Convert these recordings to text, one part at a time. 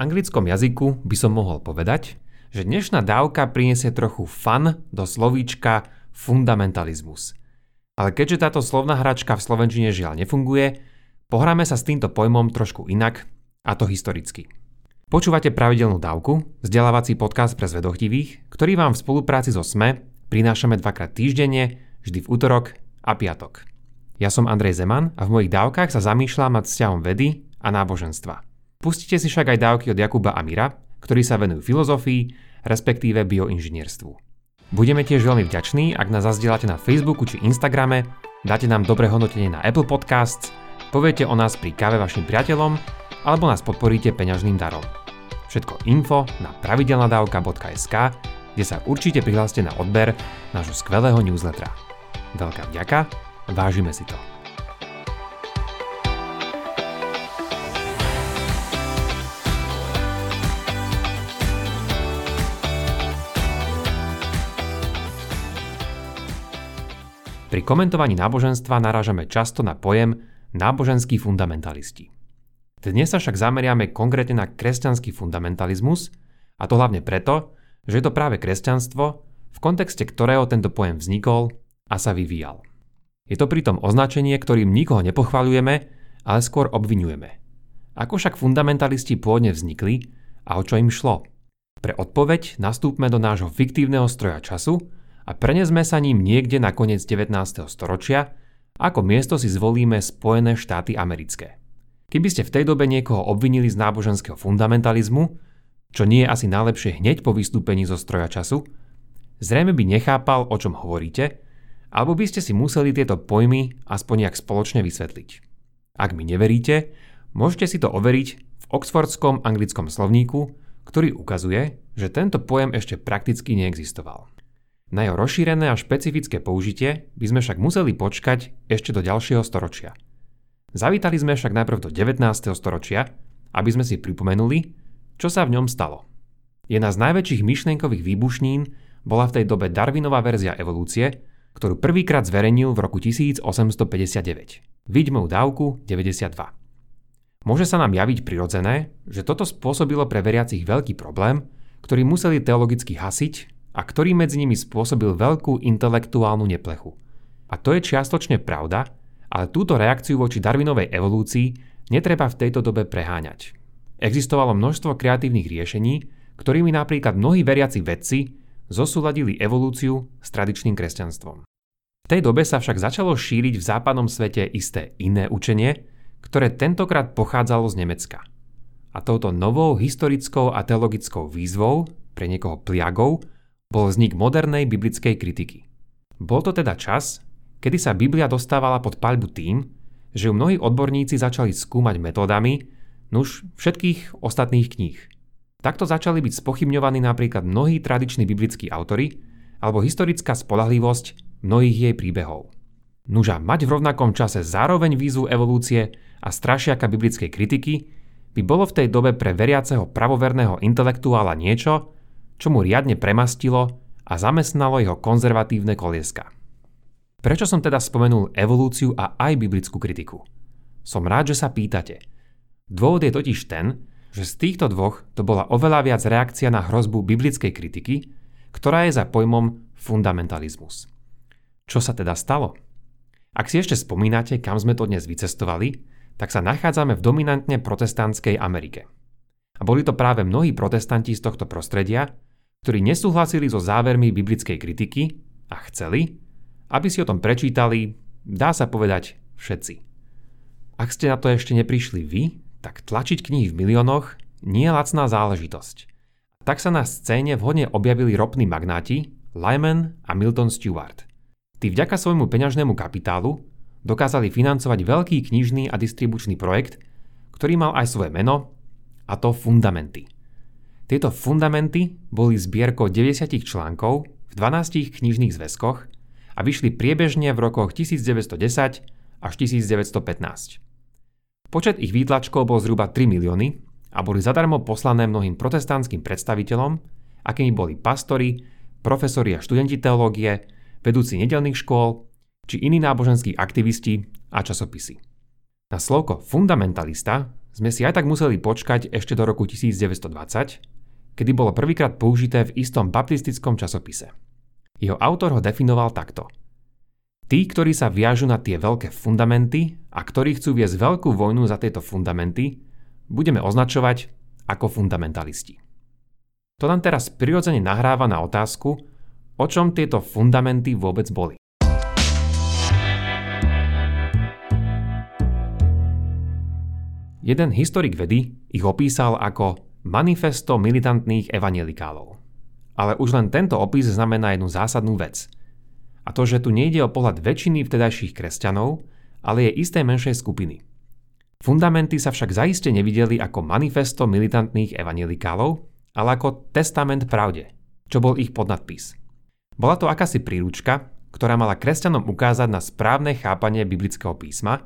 anglickom jazyku by som mohol povedať, že dnešná dávka priniesie trochu fun do slovíčka fundamentalizmus. Ale keďže táto slovná hračka v slovenčine žiaľ nefunguje, pohráme sa s týmto pojmom trošku inak, a to historicky. Počúvate pravidelnú dávku, vzdelávací podcast pre zvedochtivých, ktorý vám v spolupráci so SME prinášame dvakrát týždenne, vždy v útorok a piatok. Ja som Andrej Zeman a v mojich dávkach sa zamýšľam nad vzťahom vedy a náboženstva. Pustite si však aj dávky od Jakuba Amira, ktorí sa venujú filozofii, respektíve bioinžinierstvu. Budeme tiež veľmi vďační, ak nás zazdielate na Facebooku či Instagrame, dáte nám dobré hodnotenie na Apple Podcasts, poviete o nás pri káve vašim priateľom alebo nás podporíte peňažným darom. Všetko info na pravidelnadavka.sk, kde sa určite prihláste na odber nášho skvelého newslettera. Veľká vďaka, vážime si to. Pri komentovaní náboženstva narážame často na pojem náboženskí fundamentalisti. Dnes sa však zameriame konkrétne na kresťanský fundamentalizmus, a to hlavne preto, že je to práve kresťanstvo, v kontexte ktorého tento pojem vznikol a sa vyvíjal. Je to pritom označenie, ktorým nikoho nepochvalujeme, ale skôr obvinujeme. Ako však fundamentalisti pôvodne vznikli a o čo im šlo? Pre odpoveď nastúpme do nášho fiktívneho stroja času a prenesme sa ním niekde na koniec 19. storočia, ako miesto si zvolíme Spojené štáty americké. Keby ste v tej dobe niekoho obvinili z náboženského fundamentalizmu, čo nie je asi najlepšie hneď po vystúpení zo stroja času, zrejme by nechápal, o čom hovoríte, alebo by ste si museli tieto pojmy aspoň nejak spoločne vysvetliť. Ak mi neveríte, môžete si to overiť v Oxfordskom anglickom slovníku, ktorý ukazuje, že tento pojem ešte prakticky neexistoval. Na jeho rozšírené a špecifické použitie by sme však museli počkať ešte do ďalšieho storočia. Zavítali sme však najprv do 19. storočia, aby sme si pripomenuli, čo sa v ňom stalo. Jedna z najväčších myšlienkových výbušnín bola v tej dobe Darwinová verzia evolúcie, ktorú prvýkrát zverejnil v roku 1859. Vidíme dávku 92. Môže sa nám javiť prirodzené, že toto spôsobilo pre veriacich veľký problém, ktorý museli teologicky hasiť a ktorý medzi nimi spôsobil veľkú intelektuálnu neplechu. A to je čiastočne pravda, ale túto reakciu voči Darwinovej evolúcii netreba v tejto dobe preháňať. Existovalo množstvo kreatívnych riešení, ktorými napríklad mnohí veriaci vedci zosúladili evolúciu s tradičným kresťanstvom. V tej dobe sa však začalo šíriť v západnom svete isté iné učenie, ktoré tentokrát pochádzalo z Nemecka. A touto novou historickou a teologickou výzvou, pre niekoho pliagou, bol vznik modernej biblickej kritiky. Bol to teda čas, kedy sa Biblia dostávala pod paľbu tým, že ju mnohí odborníci začali skúmať metódami nuž všetkých ostatných kníh. Takto začali byť spochybňovaní napríklad mnohí tradiční biblickí autory alebo historická spolahlivosť mnohých jej príbehov. Nuža mať v rovnakom čase zároveň vízu evolúcie a strašiaka biblickej kritiky by bolo v tej dobe pre veriaceho pravoverného intelektuála niečo, čo mu riadne premastilo a zamestnalo jeho konzervatívne kolieska. Prečo som teda spomenul evolúciu a aj biblickú kritiku? Som rád, že sa pýtate. Dôvod je totiž ten, že z týchto dvoch to bola oveľa viac reakcia na hrozbu biblickej kritiky, ktorá je za pojmom fundamentalizmus. Čo sa teda stalo? Ak si ešte spomínate, kam sme to dnes vycestovali, tak sa nachádzame v dominantne protestantskej Amerike. A boli to práve mnohí protestanti z tohto prostredia, ktorí nesúhlasili so závermi biblickej kritiky a chceli, aby si o tom prečítali, dá sa povedať, všetci. Ak ste na to ešte neprišli vy, tak tlačiť knihy v miliónoch nie je lacná záležitosť. Tak sa na scéne vhodne objavili ropní magnáti Lyman a Milton Stewart. Tí vďaka svojmu peňažnému kapitálu dokázali financovať veľký knižný a distribučný projekt, ktorý mal aj svoje meno, a to Fundamenty – tieto fundamenty boli zbierkou 90 článkov v 12 knižných zväzkoch a vyšli priebežne v rokoch 1910 až 1915. Počet ich výtlačkov bol zhruba 3 milióny a boli zadarmo poslané mnohým protestantským predstaviteľom, akými boli pastori, profesori a študenti teológie, vedúci nedelných škôl či iní náboženskí aktivisti a časopisy. Na slovko fundamentalista sme si aj tak museli počkať ešte do roku 1920, kedy bolo prvýkrát použité v istom baptistickom časopise. Jeho autor ho definoval takto. Tí, ktorí sa viažu na tie veľké fundamenty a ktorí chcú viesť veľkú vojnu za tieto fundamenty, budeme označovať ako fundamentalisti. To nám teraz prirodzene nahráva na otázku, o čom tieto fundamenty vôbec boli. Jeden historik vedy ich opísal ako manifesto militantných evangelikálov. Ale už len tento opis znamená jednu zásadnú vec. A to, že tu nejde o pohľad väčšiny vtedajších kresťanov, ale je isté menšej skupiny. Fundamenty sa však zaiste nevideli ako manifesto militantných evangelikálov, ale ako testament pravde, čo bol ich podnadpis. Bola to akási príručka, ktorá mala kresťanom ukázať na správne chápanie biblického písma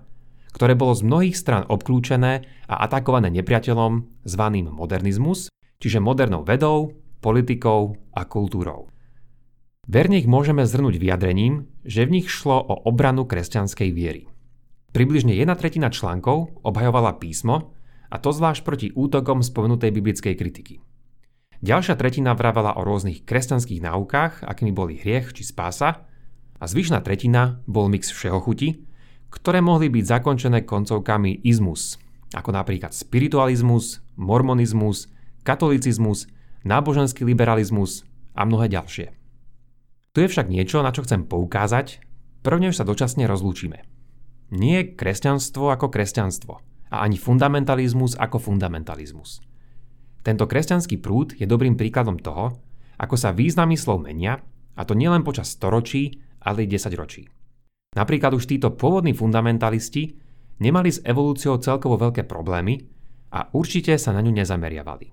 ktoré bolo z mnohých strán obklúčené a atakované nepriateľom zvaným modernizmus, čiže modernou vedou, politikou a kultúrou. Verne ich môžeme zhrnúť vyjadrením, že v nich šlo o obranu kresťanskej viery. Približne jedna tretina článkov obhajovala písmo, a to zvlášť proti útokom spomenutej biblickej kritiky. Ďalšia tretina vravala o rôznych kresťanských náukách, akými boli hriech či spása, a zvyšná tretina bol mix všeho chuti, ktoré mohli byť zakončené koncovkami izmus, ako napríklad spiritualizmus, mormonizmus, katolicizmus, náboženský liberalizmus a mnohé ďalšie. Tu je však niečo, na čo chcem poukázať, prvne sa dočasne rozlúčime. Nie kresťanstvo ako kresťanstvo a ani fundamentalizmus ako fundamentalizmus. Tento kresťanský prúd je dobrým príkladom toho, ako sa významy slov menia, a to nielen počas storočí, ale i desaťročí. Napríklad už títo pôvodní fundamentalisti nemali s evolúciou celkovo veľké problémy a určite sa na ňu nezameriavali.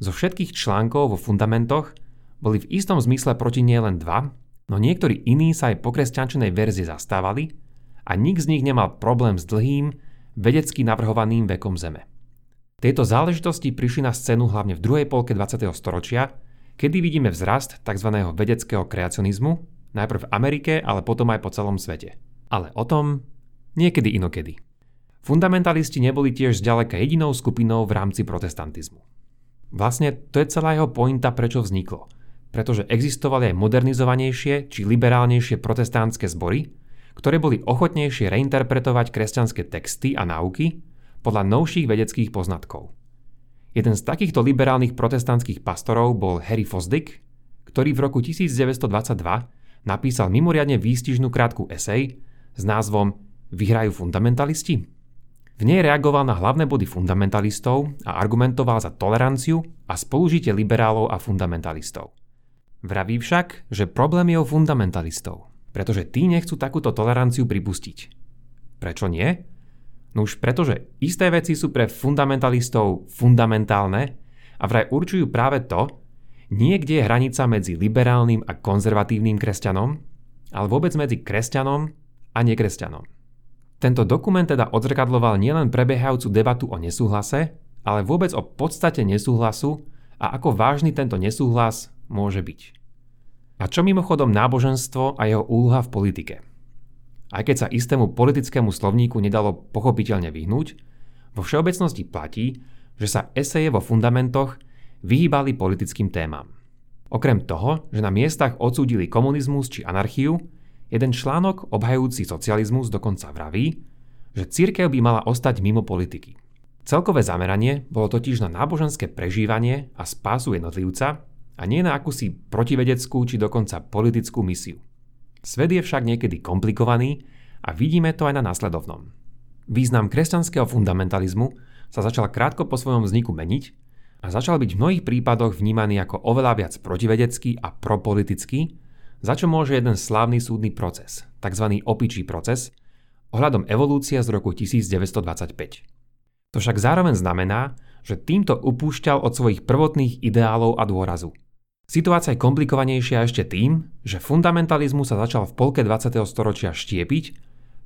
Zo všetkých článkov vo fundamentoch boli v istom zmysle proti nie len dva, no niektorí iní sa aj po kresťančenej verzie zastávali a nik z nich nemal problém s dlhým, vedecky navrhovaným vekom Zeme. Tieto záležitosti prišli na scénu hlavne v druhej polke 20. storočia, kedy vidíme vzrast tzv. vedeckého kreacionizmu, Najprv v Amerike, ale potom aj po celom svete. Ale o tom niekedy inokedy. Fundamentalisti neboli tiež zďaleka jedinou skupinou v rámci protestantizmu. Vlastne to je celá jeho pointa, prečo vzniklo. Pretože existovali aj modernizovanejšie či liberálnejšie protestantské zbory, ktoré boli ochotnejšie reinterpretovať kresťanské texty a náuky podľa novších vedeckých poznatkov. Jeden z takýchto liberálnych protestantských pastorov bol Harry Fosdick, ktorý v roku 1922 napísal mimoriadne výstižnú krátku esej s názvom Vyhrajú fundamentalisti? V nej reagoval na hlavné body fundamentalistov a argumentoval za toleranciu a spolužitie liberálov a fundamentalistov. Vraví však, že problém je o fundamentalistov, pretože tí nechcú takúto toleranciu pripustiť. Prečo nie? No už pretože isté veci sú pre fundamentalistov fundamentálne a vraj určujú práve to, Niekde je hranica medzi liberálnym a konzervatívnym kresťanom, ale vôbec medzi kresťanom a nekresťanom. Tento dokument teda odzrkadloval nielen prebiehajúcu debatu o nesúhlase, ale vôbec o podstate nesúhlasu a ako vážny tento nesúhlas môže byť. A čo mimochodom náboženstvo a jeho úloha v politike? Aj keď sa istému politickému slovníku nedalo pochopiteľne vyhnúť, vo všeobecnosti platí, že sa eseje vo fundamentoch vyhýbali politickým témam. Okrem toho, že na miestach odsúdili komunizmus či anarchiu, jeden článok obhajujúci socializmus dokonca vraví, že církev by mala ostať mimo politiky. Celkové zameranie bolo totiž na náboženské prežívanie a spásu jednotlivca a nie na akúsi protivedeckú či dokonca politickú misiu. Svet je však niekedy komplikovaný a vidíme to aj na následovnom. Význam kresťanského fundamentalizmu sa začal krátko po svojom vzniku meniť a začal byť v mnohých prípadoch vnímaný ako oveľa viac protivedecký a propolitický, za čo môže jeden slávny súdny proces, tzv. opičí proces, ohľadom evolúcie z roku 1925. To však zároveň znamená, že týmto upúšťal od svojich prvotných ideálov a dôrazu. Situácia je komplikovanejšia ešte tým, že fundamentalizmus sa začal v polke 20. storočia štiepiť,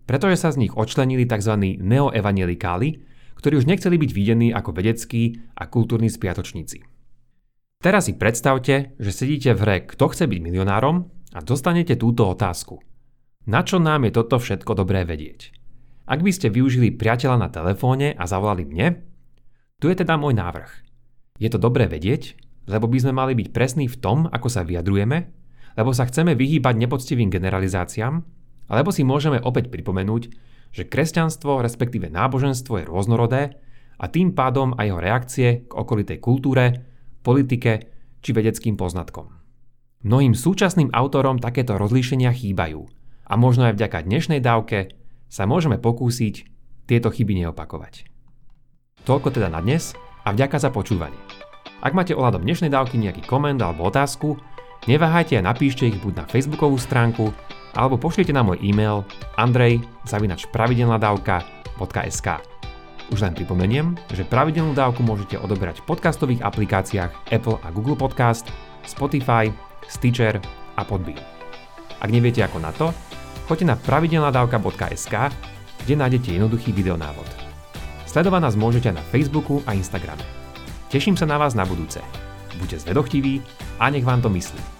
pretože sa z nich odčlenili tzv. neoevangelikáli, ktorí už nechceli byť videní ako vedeckí a kultúrni spiatočníci. Teraz si predstavte, že sedíte v hre Kto chce byť milionárom a dostanete túto otázku. Na čo nám je toto všetko dobré vedieť? Ak by ste využili priateľa na telefóne a zavolali mne, Tu je teda môj návrh. Je to dobré vedieť, lebo by sme mali byť presní v tom, ako sa vyjadrujeme, lebo sa chceme vyhýbať nepoctivým generalizáciám, alebo si môžeme opäť pripomenúť, že kresťanstvo, respektíve náboženstvo je rôznorodé a tým pádom aj jeho reakcie k okolitej kultúre, politike či vedeckým poznatkom. Mnohým súčasným autorom takéto rozlíšenia chýbajú a možno aj vďaka dnešnej dávke sa môžeme pokúsiť tieto chyby neopakovať. Toľko teda na dnes a vďaka za počúvanie. Ak máte ohľadom dnešnej dávky nejaký koment alebo otázku, neváhajte a napíšte ich buď na facebookovú stránku alebo pošlite na môj e-mail andrej.pravidelnadavka.sk Už len pripomeniem, že pravidelnú dávku môžete odoberať v podcastových aplikáciách Apple a Google Podcast, Spotify, Stitcher a Podbean. Ak neviete ako na to, choďte na pravidelnadavka.sk, kde nájdete jednoduchý videonávod. Sledovať nás môžete na Facebooku a Instagrame. Teším sa na vás na budúce. Buďte zvedochtiví a nech vám to myslí.